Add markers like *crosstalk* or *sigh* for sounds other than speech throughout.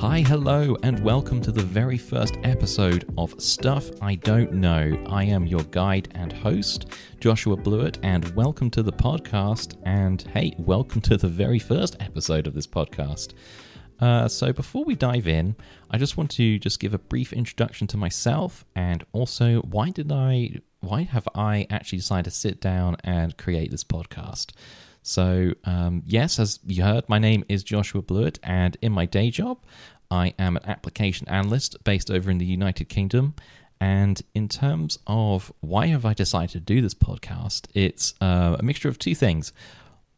Hi, hello, and welcome to the very first episode of Stuff I Don't Know. I am your guide and host, Joshua Blewett, and welcome to the podcast. And hey, welcome to the very first episode of this podcast. Uh, so before we dive in, I just want to just give a brief introduction to myself and also why did I why have I actually decided to sit down and create this podcast? So, um, yes, as you heard, my name is Joshua Blewett, and in my day job, I am an application analyst based over in the United Kingdom. And in terms of why have I decided to do this podcast, it's uh, a mixture of two things.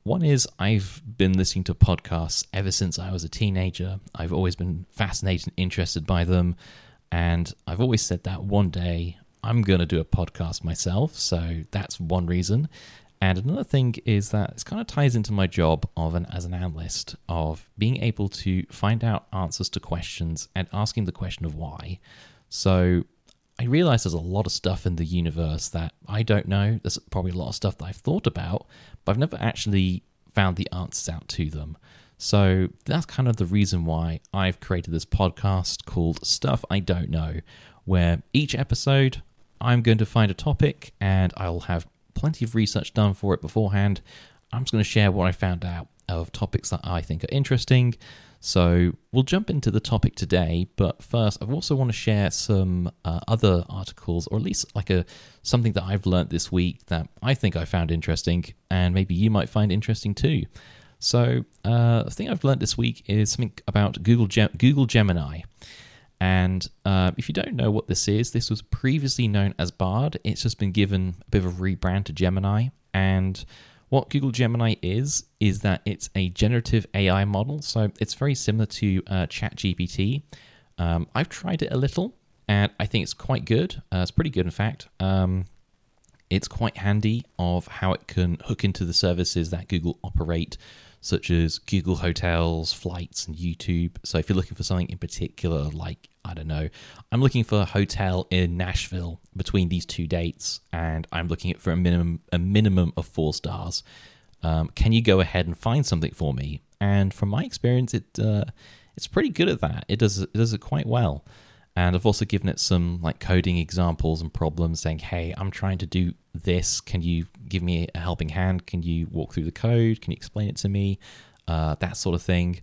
One is I've been listening to podcasts ever since I was a teenager. I've always been fascinated and interested by them. And I've always said that one day I'm going to do a podcast myself. So that's one reason. And another thing is that it kind of ties into my job of an as an analyst of being able to find out answers to questions and asking the question of why. So I realize there's a lot of stuff in the universe that I don't know. There's probably a lot of stuff that I've thought about, but I've never actually found the answers out to them. So that's kind of the reason why I've created this podcast called Stuff I Don't Know, where each episode I'm going to find a topic and I'll have plenty of research done for it beforehand. I'm just going to share what I found out of topics that I think are interesting. So we'll jump into the topic today, but first, I also want to share some uh, other articles, or at least like a something that I've learned this week that I think I found interesting, and maybe you might find interesting too. So, uh, the thing I've learned this week is something about Google Google Gemini. And uh, if you don't know what this is, this was previously known as Bard. It's just been given a bit of a rebrand to Gemini. And what Google Gemini is, is that it's a generative AI model. So it's very similar to uh, ChatGPT. Um, I've tried it a little, and I think it's quite good. Uh, it's pretty good, in fact. Um, it's quite handy of how it can hook into the services that Google operate such as Google Hotels, flights, and YouTube. So if you're looking for something in particular, like, I don't know, I'm looking for a hotel in Nashville between these two dates, and I'm looking for a minimum a minimum of four stars. Um, can you go ahead and find something for me? And from my experience, it uh, it's pretty good at that. It does it does it quite well. And I've also given it some like coding examples and problems saying, hey, I'm trying to do this. Can you give me a helping hand? Can you walk through the code? Can you explain it to me? Uh, that sort of thing.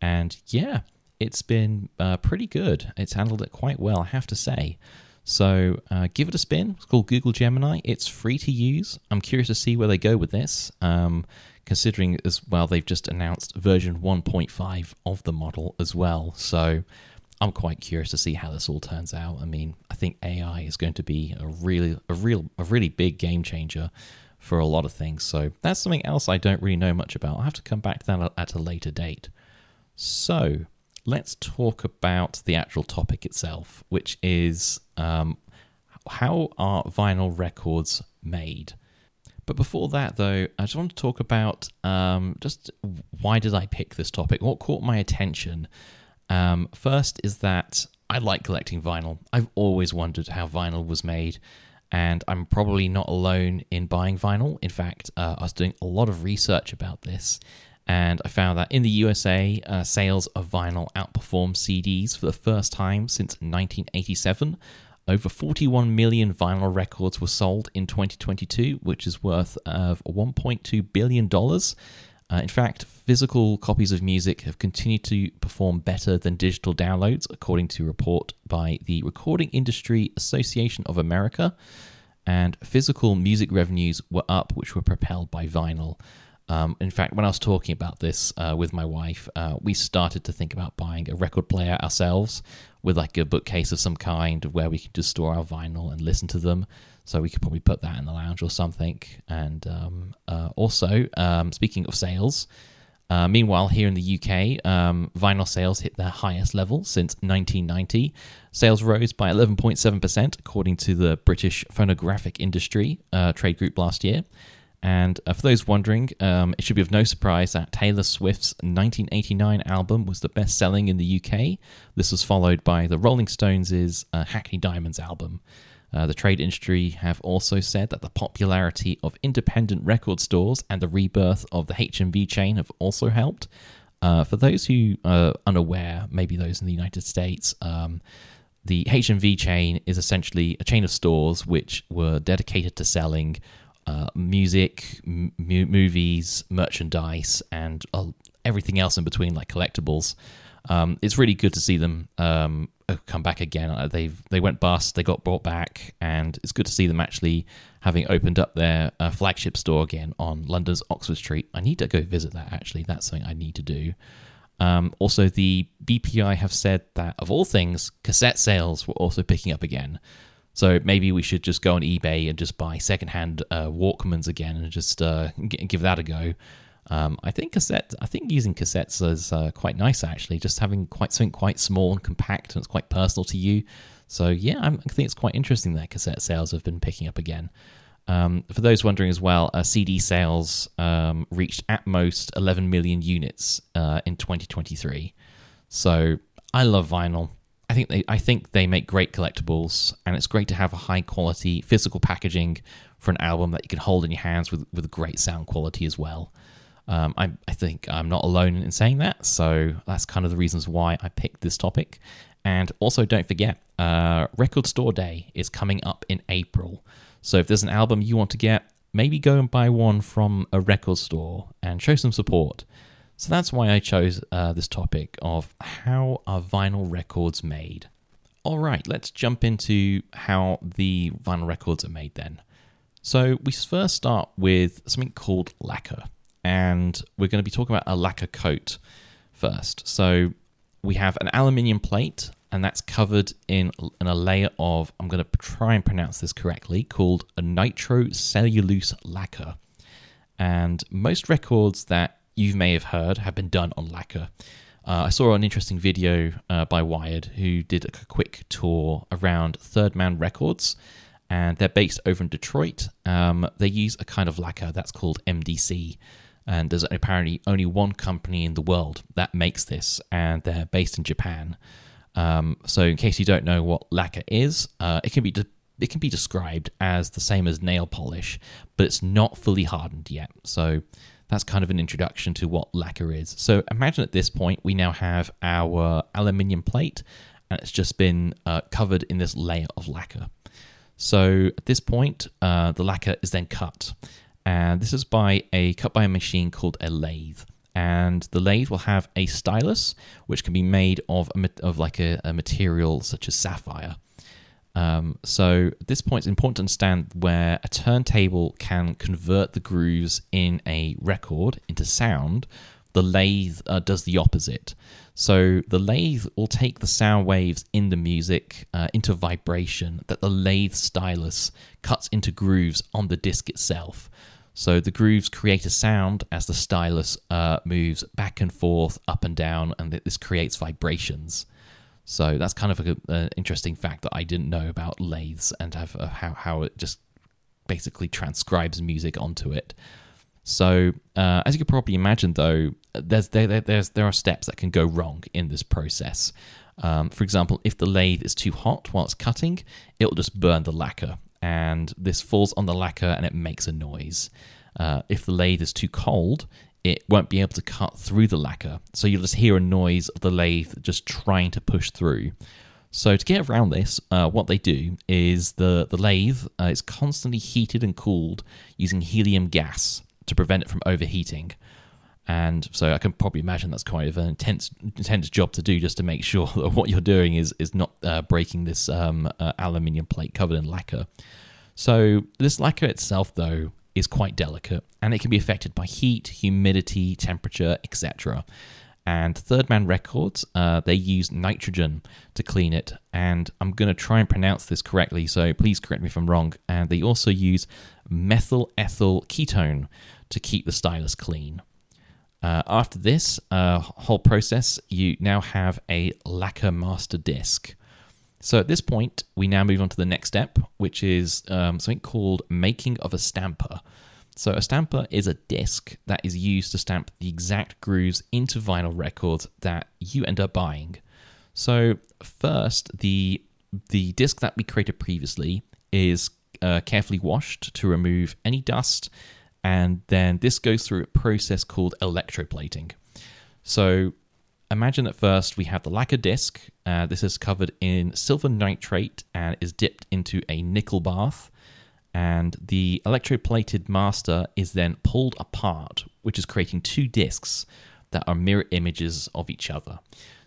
And yeah, it's been uh, pretty good. It's handled it quite well, I have to say. So uh, give it a spin. It's called Google Gemini. It's free to use. I'm curious to see where they go with this, um, considering as well they've just announced version 1.5 of the model as well. So I'm quite curious to see how this all turns out. I mean, I think AI is going to be a really, a real, a really big game changer for a lot of things. So that's something else I don't really know much about. I'll have to come back to that at a later date. So let's talk about the actual topic itself, which is um, how are vinyl records made? But before that, though, I just want to talk about um, just why did I pick this topic? What caught my attention? Um, first is that I like collecting vinyl. I've always wondered how vinyl was made, and I'm probably not alone in buying vinyl. In fact, uh, I was doing a lot of research about this, and I found that in the USA, uh, sales of vinyl outperformed CDs for the first time since 1987. Over 41 million vinyl records were sold in 2022, which is worth of 1.2 billion dollars. Uh, in fact, physical copies of music have continued to perform better than digital downloads, according to a report by the Recording Industry Association of America. And physical music revenues were up, which were propelled by vinyl. Um, in fact, when I was talking about this uh, with my wife, uh, we started to think about buying a record player ourselves with like a bookcase of some kind where we could just store our vinyl and listen to them. So we could probably put that in the lounge or something. And um, uh, also, um, speaking of sales, uh, meanwhile, here in the UK, um, vinyl sales hit their highest level since 1990. Sales rose by 11.7%, according to the British Phonographic Industry uh, Trade Group last year. And uh, for those wondering, um, it should be of no surprise that Taylor Swift's 1989 album was the best selling in the UK. This was followed by the Rolling Stones' uh, Hackney Diamonds album. Uh, the trade industry have also said that the popularity of independent record stores and the rebirth of the HMV chain have also helped. Uh, for those who are unaware, maybe those in the United States, um, the HMV chain is essentially a chain of stores which were dedicated to selling uh, music, m- movies, merchandise, and uh, everything else in between, like collectibles. Um, it's really good to see them um, uh, come back again. Uh, they they went bust, they got brought back, and it's good to see them actually having opened up their uh, flagship store again on London's Oxford Street. I need to go visit that. Actually, that's something I need to do. Um, also, the BPI have said that of all things, cassette sales were also picking up again. So maybe we should just go on eBay and just buy secondhand uh, Walkmans again and just uh, give that a go. Um, I think cassette. I think using cassettes is uh, quite nice actually. Just having quite something quite small and compact, and it's quite personal to you. So yeah, I'm, i think it's quite interesting that cassette sales have been picking up again. Um, for those wondering as well, uh, CD sales um, reached at most 11 million units uh, in 2023. So I love vinyl. I think they I think they make great collectibles, and it's great to have a high quality physical packaging for an album that you can hold in your hands with with great sound quality as well. Um, I, I think I'm not alone in saying that, so that's kind of the reasons why I picked this topic. And also, don't forget, uh, Record Store Day is coming up in April. So if there's an album you want to get, maybe go and buy one from a record store and show some support. So that's why I chose uh, this topic of how are vinyl records made. All right, let's jump into how the vinyl records are made then. So we first start with something called lacquer, and we're going to be talking about a lacquer coat first. So we have an aluminium plate and that's covered in, in a layer of, I'm going to try and pronounce this correctly, called a nitrocellulose lacquer. And most records that you may have heard have been done on lacquer. Uh, I saw an interesting video uh, by Wired who did a quick tour around Third Man Records, and they're based over in Detroit. Um, they use a kind of lacquer that's called MDC, and there's apparently only one company in the world that makes this, and they're based in Japan. Um, so, in case you don't know what lacquer is, uh, it can be de- it can be described as the same as nail polish, but it's not fully hardened yet. So, that's kind of an introduction to what lacquer is. So, imagine at this point we now have our aluminium plate, and it's just been uh, covered in this layer of lacquer. So, at this point, uh, the lacquer is then cut, and this is by a cut by a machine called a lathe and the lathe will have a stylus which can be made of a, of like a, a material such as sapphire. Um, so at this point, it's important to understand where a turntable can convert the grooves in a record into sound. The lathe uh, does the opposite. So the lathe will take the sound waves in the music uh, into vibration that the lathe stylus cuts into grooves on the disc itself. So the grooves create a sound as the stylus uh, moves back and forth, up and down, and this creates vibrations. So that's kind of an interesting fact that I didn't know about lathes and have, uh, how how it just basically transcribes music onto it. So uh, as you can probably imagine, though, there's there, there's there are steps that can go wrong in this process. Um, for example, if the lathe is too hot while it's cutting, it'll just burn the lacquer and this falls on the lacquer and it makes a noise. Uh, if the lathe is too cold, it won't be able to cut through the lacquer, so you'll just hear a noise of the lathe just trying to push through. So to get around this, uh, what they do is the the lathe uh, is constantly heated and cooled using helium gas to prevent it from overheating. And so I can probably imagine that's quite of an intense intense job to do just to make *laughs* sure that what you're doing is is not uh, breaking this um, uh, aluminium plate covered in lacquer. So this lacquer itself, though, is quite delicate and it can be affected by heat, humidity, temperature, etc. And Third Man Records, uh, they use nitrogen to clean it. And I'm going to try and pronounce this correctly, so please correct me if I'm wrong. And they also use methyl ethyl ketone to keep the stylus clean. Uh, after this uh, whole process, you now have a lacquer master disc. So at this point, we now move on to the next step, which is um, something called making of a stamper. So a stamper is a disc that is used to stamp the exact grooves into vinyl records that you end up buying. So first, the the disc that we created previously is uh, carefully washed to remove any dust and then this goes through a process called electroplating. So imagine at first we have the lacquer disc. Uh, this is covered in silver nitrate and is dipped into a nickel bath. And the electroplated master is then pulled apart, which is creating two discs that are mirror images of each other.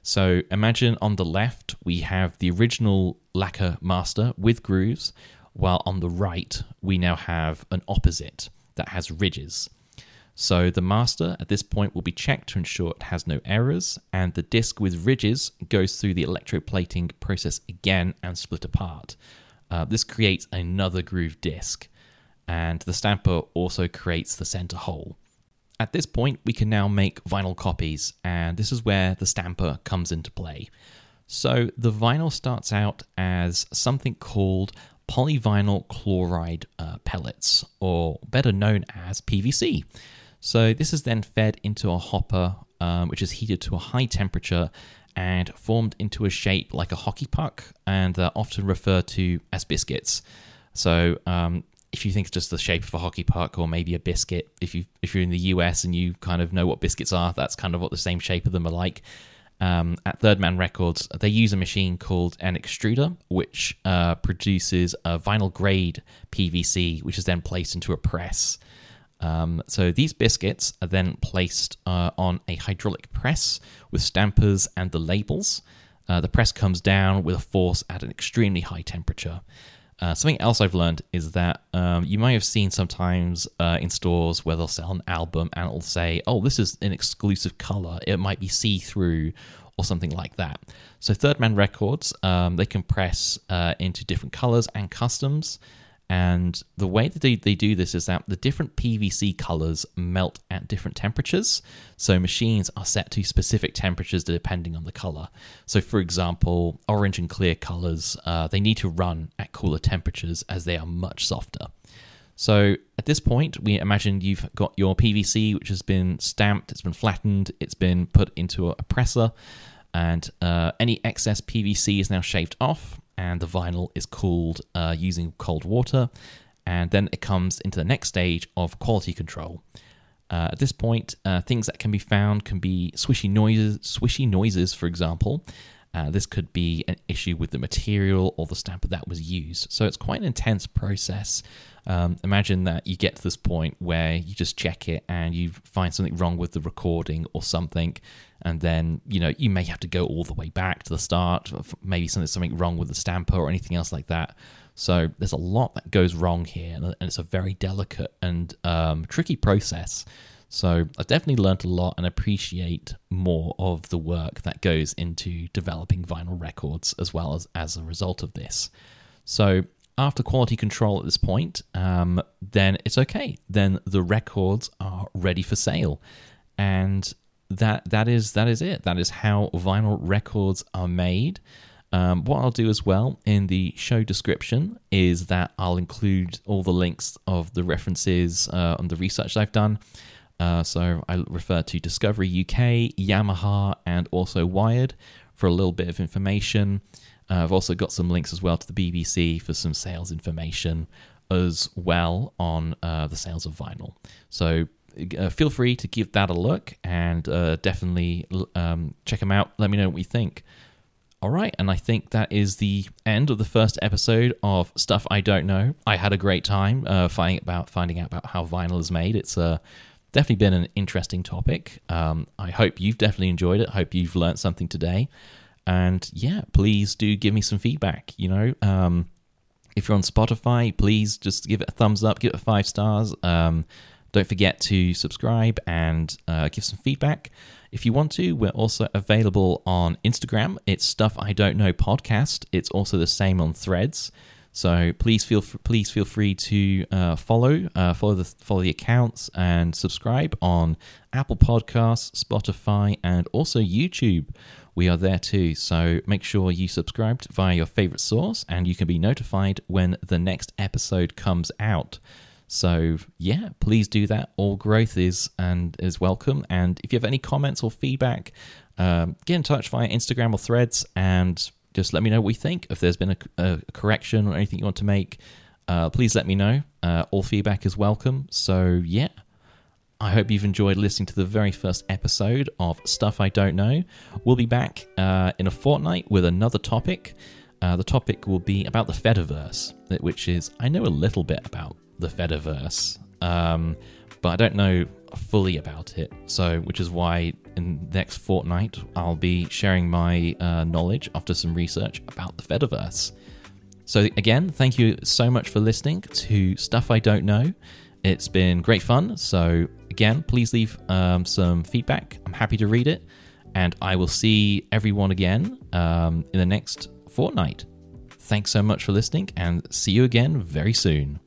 So imagine on the left we have the original lacquer master with grooves, while on the right we now have an opposite that has ridges. So the master at this point will be checked to ensure it has no errors, and the disc with ridges goes through the electroplating process again and split apart. Uh, this creates another groove disc, and the stamper also creates the center hole. At this point, we can now make vinyl copies, and this is where the stamper comes into play. So the vinyl starts out as something called polyvinyl chloride uh, pellets, or better known as PVC. So this is then fed into a hopper, um, which is heated to a high temperature and formed into a shape like a hockey puck, and uh, often referred to as biscuits. So um, if you think it's just the shape of a hockey puck or maybe a biscuit, if you if you're in the US and you kind of know what biscuits are, that's kind of what the same shape of them are like. Um, at Third Man Records, they use a machine called an extruder, which uh, produces a vinyl grade PVC, which is then placed into a press. Um, so these biscuits are then placed uh, on a hydraulic press with stampers and the labels. Uh, the press comes down with a force at an extremely high temperature. Uh, something else I've learned is that um, you might have seen sometimes uh, in stores where they'll sell an album and it'll say, oh, this is an exclusive color. It might be see through or something like that. So, Third Man Records, um, they can press uh, into different colors and customs. And the way that they, they do this is that the different PVC colors melt at different temperatures. So machines are set to specific temperatures depending on the color. So, for example, orange and clear colors, uh, they need to run at cooler temperatures as they are much softer. So at this point, we imagine you've got your PVC, which has been stamped, it's been flattened, it's been put into a presser, and uh, any excess PVC is now shaved off and the vinyl is cooled uh, using cold water. And then it comes into the next stage of quality control. Uh, at this point, uh, things that can be found can be swishy noises, swishy noises, for example. Uh, this could be an issue with the material or the stamper that was used. So it's quite an intense process. Um, imagine that you get to this point where you just check it and you find something wrong with the recording or something, and then you know you may have to go all the way back to the start maybe something something wrong with the stamper or anything else like that so there's a lot that goes wrong here and it's a very delicate and um, tricky process so i've definitely learned a lot and appreciate more of the work that goes into developing vinyl records as well as as a result of this so after quality control at this point, um, then it's okay. Then the records are ready for sale. And that that is that is it. That is how vinyl records are made. Um, what I'll do as well in the show description is that I'll include all the links of the references uh, on the research I've done. Uh, so I refer to Discovery UK, Yamaha, and also Wired for a little bit of information. Uh, I've also got some links as well to the BBC for some sales information as well on uh, the sales of vinyl. So uh, feel free to give that a look and uh, definitely um, check them out. Let me know what you think. All right, and I think that is the end of the first episode of Stuff I Don't Know. I had a great time uh, finding about finding out about how vinyl is made. It's uh, definitely been an interesting topic. Um, I hope you've definitely enjoyed it. I hope you've learned something today. And yeah, please do give me some feedback. You know, um, if you're on Spotify, please just give it a thumbs up, give it five stars. Um, don't forget to subscribe and uh, give some feedback. If you want to, we're also available on Instagram. It's Stuff I Don't Know podcast. It's also the same on Threads. So please feel please feel free to uh, follow uh, follow the follow the accounts and subscribe on Apple Podcasts, Spotify, and also YouTube. We are there too. So make sure you subscribe via your favorite source, and you can be notified when the next episode comes out. So yeah, please do that. All growth is and is welcome. And if you have any comments or feedback, um, get in touch via Instagram or Threads, and just let me know what you think. If there's been a, a correction or anything you want to make, uh, please let me know. Uh, all feedback is welcome. So yeah, I hope you've enjoyed listening to the very first episode of Stuff I Don't Know. We'll be back uh, in a fortnight with another topic. Uh, the topic will be about the Fediverse, which is, I know a little bit about the Fediverse, um, but I don't know fully about it. So, which is why in next fortnight I'll be sharing my uh, knowledge after some research about the Fediverse. So, again, thank you so much for listening to Stuff I Don't Know. It's been great fun. So, again, please leave um, some feedback. I'm happy to read it. And I will see everyone again um, in the next fortnight. Thanks so much for listening and see you again very soon.